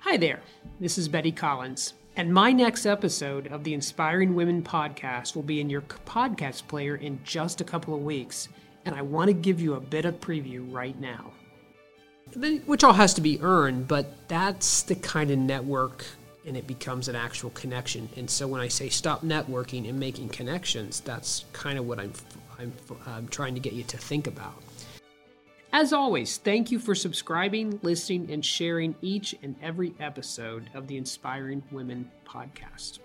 Hi there, this is Betty Collins, and my next episode of the Inspiring Women podcast will be in your podcast player in just a couple of weeks, and I want to give you a bit of preview right now. Which all has to be earned, but that's the kind of network and it becomes an actual connection. And so when I say stop networking and making connections, that's kind of what I'm, I'm, I'm trying to get you to think about. As always, thank you for subscribing, listening, and sharing each and every episode of the Inspiring Women podcast.